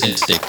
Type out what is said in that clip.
Views Instinct.